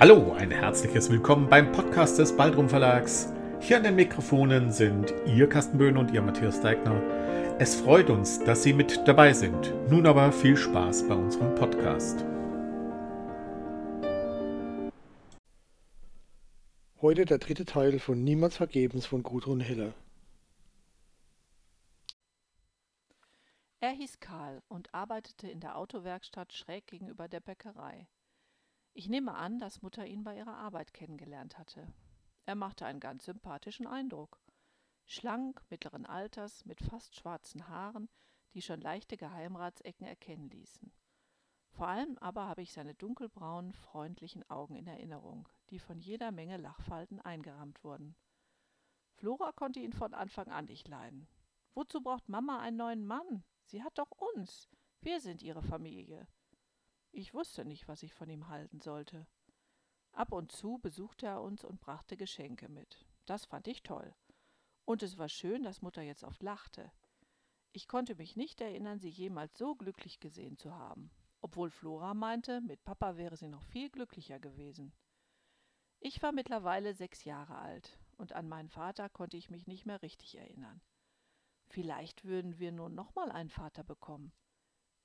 Hallo, ein herzliches Willkommen beim Podcast des Baldrum Verlags. Hier an den Mikrofonen sind Ihr Carsten Böhn und Ihr Matthias Deigner. Es freut uns, dass Sie mit dabei sind. Nun aber viel Spaß bei unserem Podcast. Heute der dritte Teil von Niemals Vergebens von Gudrun Hiller. Er hieß Karl und arbeitete in der Autowerkstatt schräg gegenüber der Bäckerei. Ich nehme an, dass Mutter ihn bei ihrer Arbeit kennengelernt hatte. Er machte einen ganz sympathischen Eindruck. Schlank, mittleren Alters, mit fast schwarzen Haaren, die schon leichte Geheimratsecken erkennen ließen. Vor allem aber habe ich seine dunkelbraunen, freundlichen Augen in Erinnerung, die von jeder Menge Lachfalten eingerahmt wurden. Flora konnte ihn von Anfang an nicht leiden. Wozu braucht Mama einen neuen Mann? Sie hat doch uns. Wir sind ihre Familie. Ich wusste nicht, was ich von ihm halten sollte. Ab und zu besuchte er uns und brachte Geschenke mit. Das fand ich toll. Und es war schön, dass Mutter jetzt oft lachte. Ich konnte mich nicht erinnern, sie jemals so glücklich gesehen zu haben, obwohl Flora meinte, mit Papa wäre sie noch viel glücklicher gewesen. Ich war mittlerweile sechs Jahre alt, und an meinen Vater konnte ich mich nicht mehr richtig erinnern. Vielleicht würden wir nun nochmal einen Vater bekommen.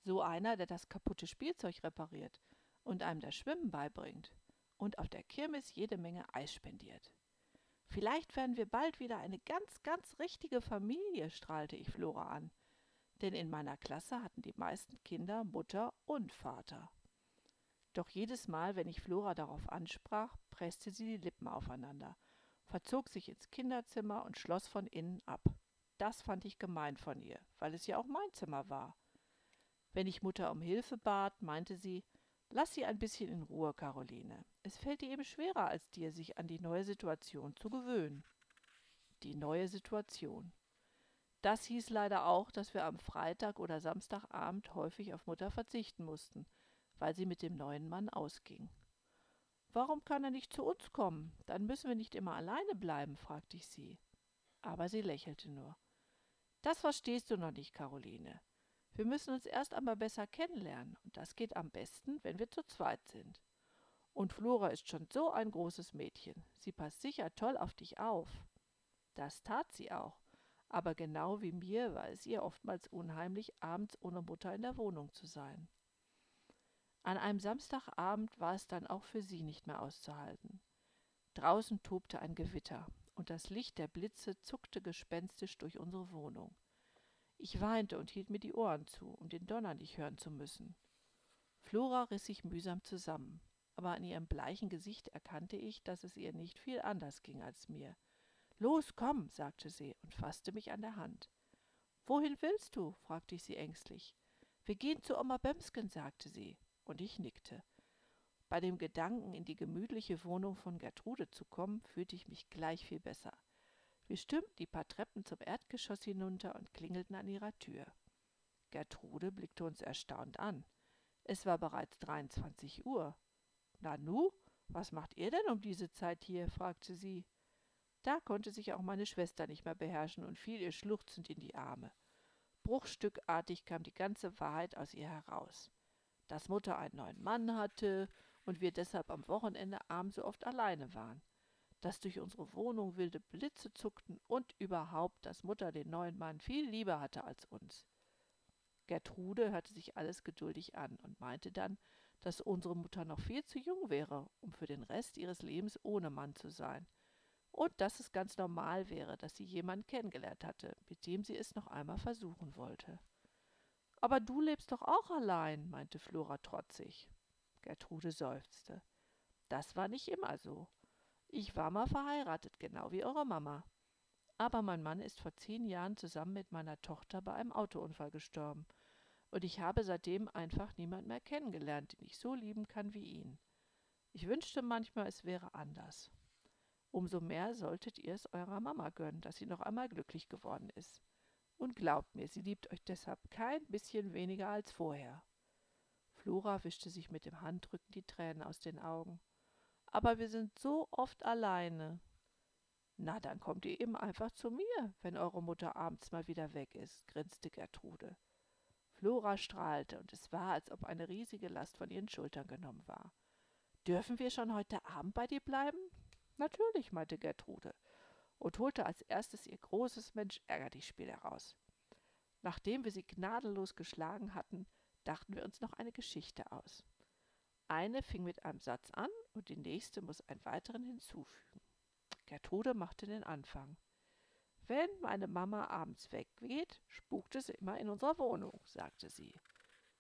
So einer, der das kaputte Spielzeug repariert und einem das Schwimmen beibringt und auf der Kirmes jede Menge Eis spendiert. Vielleicht werden wir bald wieder eine ganz, ganz richtige Familie, strahlte ich Flora an. Denn in meiner Klasse hatten die meisten Kinder Mutter und Vater. Doch jedes Mal, wenn ich Flora darauf ansprach, presste sie die Lippen aufeinander, verzog sich ins Kinderzimmer und schloss von innen ab. Das fand ich gemein von ihr, weil es ja auch mein Zimmer war. Wenn ich Mutter um Hilfe bat, meinte sie, lass sie ein bisschen in Ruhe, Caroline. Es fällt ihr eben schwerer als dir, sich an die neue Situation zu gewöhnen. Die neue Situation. Das hieß leider auch, dass wir am Freitag oder Samstagabend häufig auf Mutter verzichten mussten, weil sie mit dem neuen Mann ausging. Warum kann er nicht zu uns kommen? Dann müssen wir nicht immer alleine bleiben, fragte ich sie. Aber sie lächelte nur. Das verstehst du noch nicht, Caroline. Wir müssen uns erst einmal besser kennenlernen, und das geht am besten, wenn wir zu zweit sind. Und Flora ist schon so ein großes Mädchen. Sie passt sicher toll auf dich auf. Das tat sie auch, aber genau wie mir war es ihr oftmals unheimlich, abends ohne Mutter in der Wohnung zu sein. An einem Samstagabend war es dann auch für sie nicht mehr auszuhalten. Draußen tobte ein Gewitter, und das Licht der Blitze zuckte gespenstisch durch unsere Wohnung. Ich weinte und hielt mir die Ohren zu, um den Donner nicht hören zu müssen. Flora riss sich mühsam zusammen, aber an ihrem bleichen Gesicht erkannte ich, dass es ihr nicht viel anders ging als mir. Los, komm, sagte sie und fasste mich an der Hand. Wohin willst du? fragte ich sie ängstlich. Wir gehen zu Oma Bömsken, sagte sie, und ich nickte. Bei dem Gedanken, in die gemütliche Wohnung von Gertrude zu kommen, fühlte ich mich gleich viel besser. Wir stürmten die paar Treppen zum Erdgeschoss hinunter und klingelten an ihrer Tür. Gertrude blickte uns erstaunt an. Es war bereits 23 Uhr. Nanu, was macht ihr denn um diese Zeit hier? fragte sie. Da konnte sich auch meine Schwester nicht mehr beherrschen und fiel ihr schluchzend in die Arme. Bruchstückartig kam die ganze Wahrheit aus ihr heraus. Dass Mutter einen neuen Mann hatte und wir deshalb am Wochenende abends so oft alleine waren dass durch unsere Wohnung wilde Blitze zuckten und überhaupt, dass Mutter den neuen Mann viel lieber hatte als uns. Gertrude hörte sich alles geduldig an und meinte dann, dass unsere Mutter noch viel zu jung wäre, um für den Rest ihres Lebens ohne Mann zu sein, und dass es ganz normal wäre, dass sie jemanden kennengelernt hatte, mit dem sie es noch einmal versuchen wollte. Aber du lebst doch auch allein, meinte Flora trotzig. Gertrude seufzte. Das war nicht immer so. Ich war mal verheiratet, genau wie eure Mama. Aber mein Mann ist vor zehn Jahren zusammen mit meiner Tochter bei einem Autounfall gestorben. Und ich habe seitdem einfach niemand mehr kennengelernt, den ich so lieben kann wie ihn. Ich wünschte manchmal, es wäre anders. Umso mehr solltet ihr es eurer Mama gönnen, dass sie noch einmal glücklich geworden ist. Und glaubt mir, sie liebt euch deshalb kein bisschen weniger als vorher. Flora wischte sich mit dem Handrücken die Tränen aus den Augen aber wir sind so oft alleine. Na, dann kommt ihr eben einfach zu mir, wenn eure Mutter abends mal wieder weg ist, grinste Gertrude. Flora strahlte, und es war, als ob eine riesige Last von ihren Schultern genommen war. Dürfen wir schon heute Abend bei dir bleiben? Natürlich, meinte Gertrude und holte als erstes ihr großes Mensch ärger dich Spiel heraus. Nachdem wir sie gnadenlos geschlagen hatten, dachten wir uns noch eine Geschichte aus. Eine fing mit einem Satz an und die nächste muss einen weiteren hinzufügen. Gertrude machte den Anfang. Wenn meine Mama abends weggeht, spukt es immer in unserer Wohnung, sagte sie.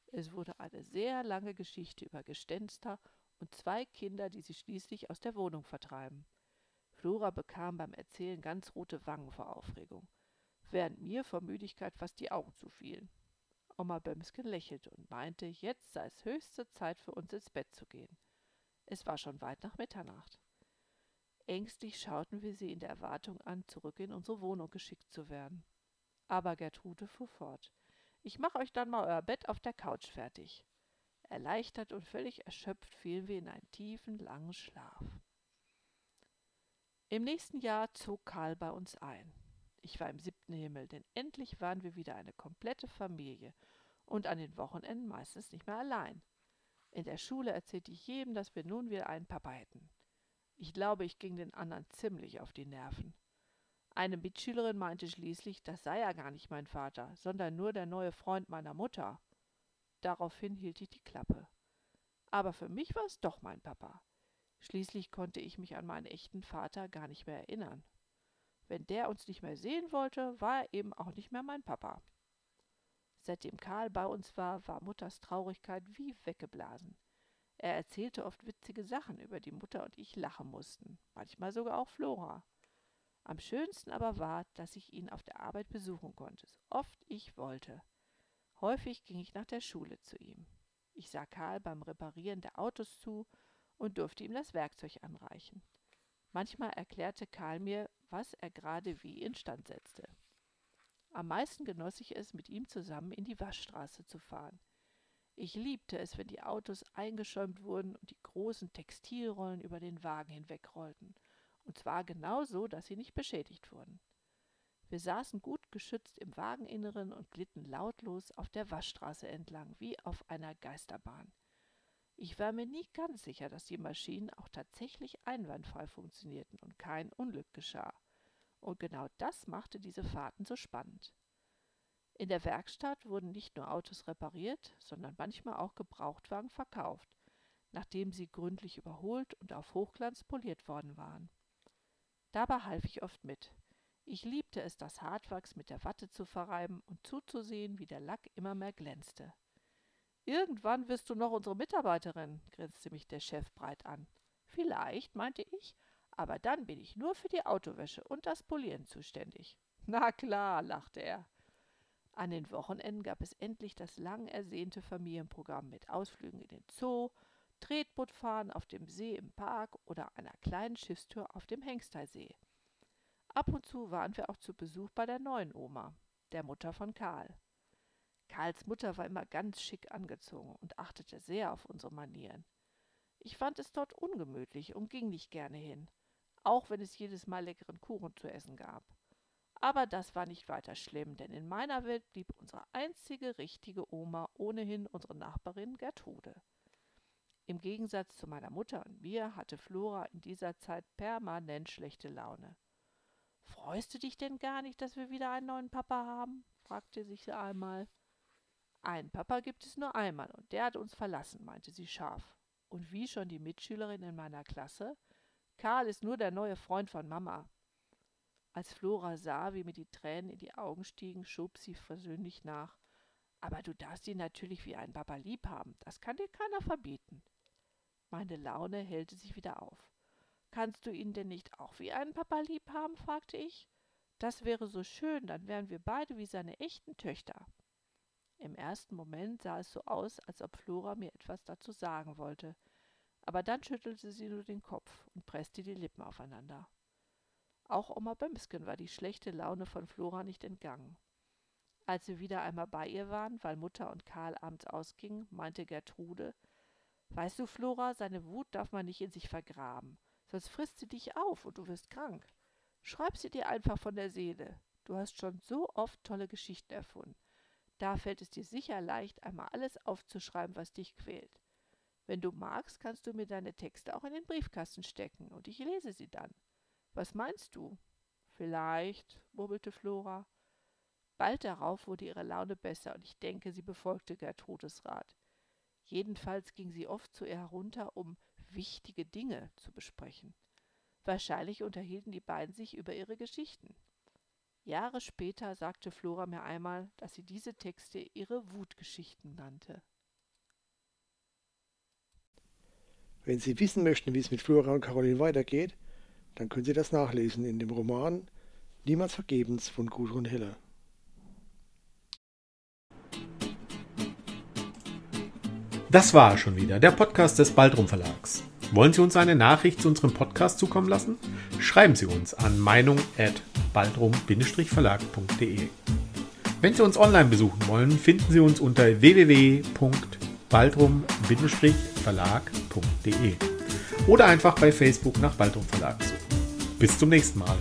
Es wurde eine sehr lange Geschichte über Gespenster und zwei Kinder, die sie schließlich aus der Wohnung vertreiben. Flora bekam beim Erzählen ganz rote Wangen vor Aufregung, während mir vor Müdigkeit fast die Augen zufielen. Oma Bömsken lächelte und meinte, jetzt sei es höchste Zeit für uns ins Bett zu gehen. Es war schon weit nach Mitternacht. Ängstlich schauten wir sie in der Erwartung an, zurück in unsere Wohnung geschickt zu werden. Aber Gertrude fuhr fort. Ich mach euch dann mal euer Bett auf der Couch fertig. Erleichtert und völlig erschöpft fielen wir in einen tiefen, langen Schlaf. Im nächsten Jahr zog Karl bei uns ein. Ich war im siebten Himmel, denn endlich waren wir wieder eine komplette Familie und an den Wochenenden meistens nicht mehr allein. In der Schule erzählte ich jedem, dass wir nun wieder einen Papa hätten. Ich glaube, ich ging den anderen ziemlich auf die Nerven. Eine Mitschülerin meinte schließlich, das sei ja gar nicht mein Vater, sondern nur der neue Freund meiner Mutter. Daraufhin hielt ich die Klappe. Aber für mich war es doch mein Papa. Schließlich konnte ich mich an meinen echten Vater gar nicht mehr erinnern. Wenn der uns nicht mehr sehen wollte, war er eben auch nicht mehr mein Papa. Seitdem Karl bei uns war, war Mutters Traurigkeit wie weggeblasen. Er erzählte oft witzige Sachen, über die Mutter und ich lachen mussten, manchmal sogar auch Flora. Am schönsten aber war, dass ich ihn auf der Arbeit besuchen konnte, so oft ich wollte. Häufig ging ich nach der Schule zu ihm. Ich sah Karl beim Reparieren der Autos zu und durfte ihm das Werkzeug anreichen. Manchmal erklärte Karl mir, was er gerade wie instand setzte. Am meisten genoss ich es, mit ihm zusammen in die Waschstraße zu fahren. Ich liebte es, wenn die Autos eingeschäumt wurden und die großen Textilrollen über den Wagen hinwegrollten, und zwar genau so, dass sie nicht beschädigt wurden. Wir saßen gut geschützt im Wageninneren und glitten lautlos auf der Waschstraße entlang, wie auf einer Geisterbahn. Ich war mir nie ganz sicher, dass die Maschinen auch tatsächlich einwandfrei funktionierten und kein Unglück geschah. Und genau das machte diese Fahrten so spannend. In der Werkstatt wurden nicht nur Autos repariert, sondern manchmal auch Gebrauchtwagen verkauft, nachdem sie gründlich überholt und auf Hochglanz poliert worden waren. Dabei half ich oft mit. Ich liebte es, das Hartwachs mit der Watte zu verreiben und zuzusehen, wie der Lack immer mehr glänzte. Irgendwann wirst du noch unsere Mitarbeiterin, grinste mich der Chef breit an. Vielleicht, meinte ich, aber dann bin ich nur für die Autowäsche und das Polieren zuständig. Na klar, lachte er. An den Wochenenden gab es endlich das lang ersehnte Familienprogramm mit Ausflügen in den Zoo, Tretbootfahren auf dem See im Park oder einer kleinen Schiffstour auf dem Hengsteisee. Ab und zu waren wir auch zu Besuch bei der neuen Oma, der Mutter von Karl. Karls Mutter war immer ganz schick angezogen und achtete sehr auf unsere Manieren. Ich fand es dort ungemütlich und ging nicht gerne hin, auch wenn es jedes Mal leckeren Kuchen zu essen gab. Aber das war nicht weiter schlimm, denn in meiner Welt blieb unsere einzige richtige Oma ohnehin unsere Nachbarin Gertrude. Im Gegensatz zu meiner Mutter und mir hatte Flora in dieser Zeit permanent schlechte Laune. Freust du dich denn gar nicht, dass wir wieder einen neuen Papa haben? fragte sie sich einmal. Einen Papa gibt es nur einmal, und der hat uns verlassen, meinte sie scharf. Und wie schon die Mitschülerin in meiner Klasse, Karl ist nur der neue Freund von Mama. Als Flora sah, wie mir die Tränen in die Augen stiegen, schob sie versöhnlich nach. Aber du darfst ihn natürlich wie einen Papa lieb haben, das kann dir keiner verbieten. Meine Laune hellte sich wieder auf. Kannst du ihn denn nicht auch wie einen Papa lieb haben? fragte ich. Das wäre so schön, dann wären wir beide wie seine echten Töchter. Im ersten Moment sah es so aus, als ob Flora mir etwas dazu sagen wollte, aber dann schüttelte sie nur den Kopf und presste die Lippen aufeinander. Auch Oma Bömsken war die schlechte Laune von Flora nicht entgangen. Als wir wieder einmal bei ihr waren, weil Mutter und Karl abends ausgingen, meinte Gertrude, Weißt du, Flora, seine Wut darf man nicht in sich vergraben sonst frisst sie dich auf und du wirst krank. Schreib sie dir einfach von der Seele. Du hast schon so oft tolle Geschichten erfunden. Da fällt es dir sicher leicht, einmal alles aufzuschreiben, was dich quält. Wenn du magst, kannst du mir deine Texte auch in den Briefkasten stecken und ich lese sie dann. Was meinst du? Vielleicht, murmelte Flora. Bald darauf wurde ihre Laune besser und ich denke, sie befolgte Gertrudes Rat. Jedenfalls ging sie oft zu ihr herunter, um wichtige Dinge zu besprechen. Wahrscheinlich unterhielten die beiden sich über ihre Geschichten. Jahre später sagte Flora mir einmal, dass sie diese Texte ihre Wutgeschichten nannte. Wenn Sie wissen möchten, wie es mit Flora und Caroline weitergeht, dann können Sie das nachlesen in dem Roman Niemals vergebens von Gudrun Hiller. Das war schon wieder der Podcast des Baldrum Verlags. Wollen Sie uns eine Nachricht zu unserem Podcast zukommen lassen? Schreiben Sie uns an meinung@baldrum-verlag.de. Wenn Sie uns online besuchen wollen, finden Sie uns unter www.baldrum-verlag.de oder einfach bei Facebook nach Baldrum Verlag suchen. Bis zum nächsten Mal.